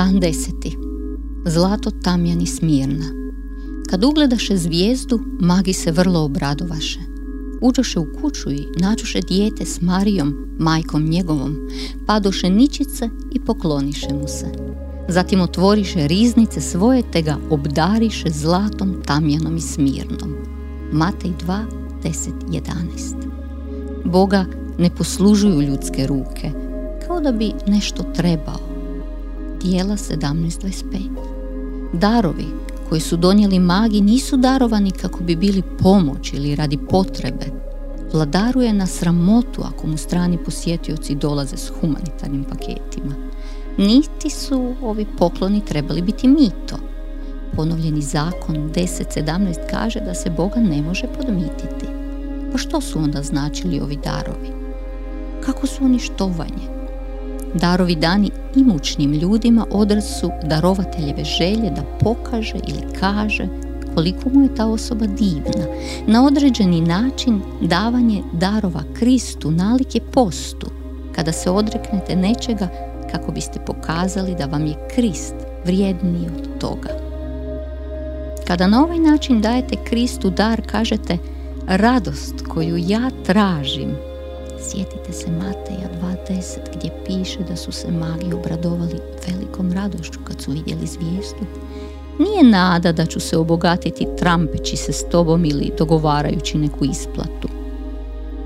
Dan deseti. Zlato tamjani smirna. Kad ugledaše zvijezdu, magi se vrlo obradovaše. Uđoše u kuću i nađoše dijete s Marijom, majkom njegovom, padoše ničice i pokloniše mu se. Zatim otvoriše riznice svoje te ga obdariše zlatom, tamjanom i smirnom. Matej 2, 10, 11. Boga ne poslužuju ljudske ruke, kao da bi nešto trebao. Dijela 17.25 Darovi koji su donijeli magi nisu darovani kako bi bili pomoć ili radi potrebe. Vladaruje na sramotu ako mu strani posjetioci dolaze s humanitarnim paketima. Niti su ovi pokloni trebali biti mito. Ponovljeni zakon 10.17 kaže da se Boga ne može podmititi. Pa što su onda značili ovi darovi? Kako su oni štovanje? Darovi dani imućnim ljudima odraz su darovateljeve želje da pokaže ili kaže koliko mu je ta osoba divna. Na određeni način davanje darova Kristu nalik je postu, kada se odreknete nečega kako biste pokazali da vam je Krist vrijedniji od toga. Kada na ovaj način dajete Kristu dar, kažete radost koju ja tražim Sjetite se Mateja 2.10 gdje piše da su se magi obradovali velikom radošću kad su vidjeli zvijezdu. Nije nada da ću se obogatiti trampeći se s tobom ili dogovarajući neku isplatu.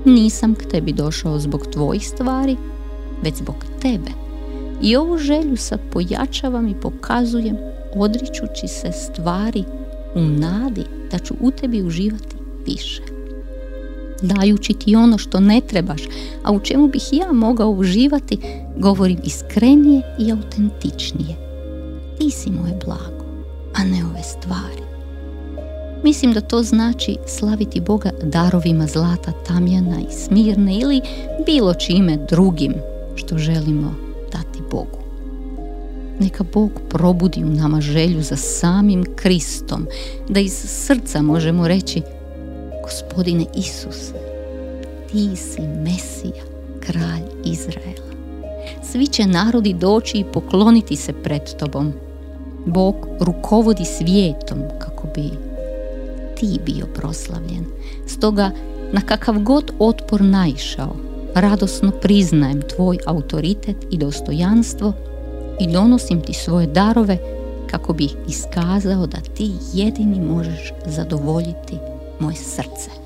Nisam k tebi došao zbog tvojih stvari, već zbog tebe. I ovu želju sad pojačavam i pokazujem odričući se stvari u nadi da ću u tebi uživati više dajući ti ono što ne trebaš, a u čemu bih ja mogao uživati, govorim iskrenije i autentičnije. Ti si moje blago, a ne ove stvari. Mislim da to znači slaviti Boga darovima zlata, tamjana i smirne ili bilo čime drugim što želimo dati Bogu. Neka Bog probudi u nama želju za samim Kristom, da iz srca možemo reći Gospodine Isuse, ti si Mesija, kralj Izraela. Svi će narodi doći i pokloniti se pred tobom. Bog rukovodi svijetom kako bi ti bio proslavljen. Stoga, na kakav god otpor naišao, radosno priznajem tvoj autoritet i dostojanstvo i donosim ti svoje darove kako bi iskazao da ti jedini možeš zadovoljiti moje srce.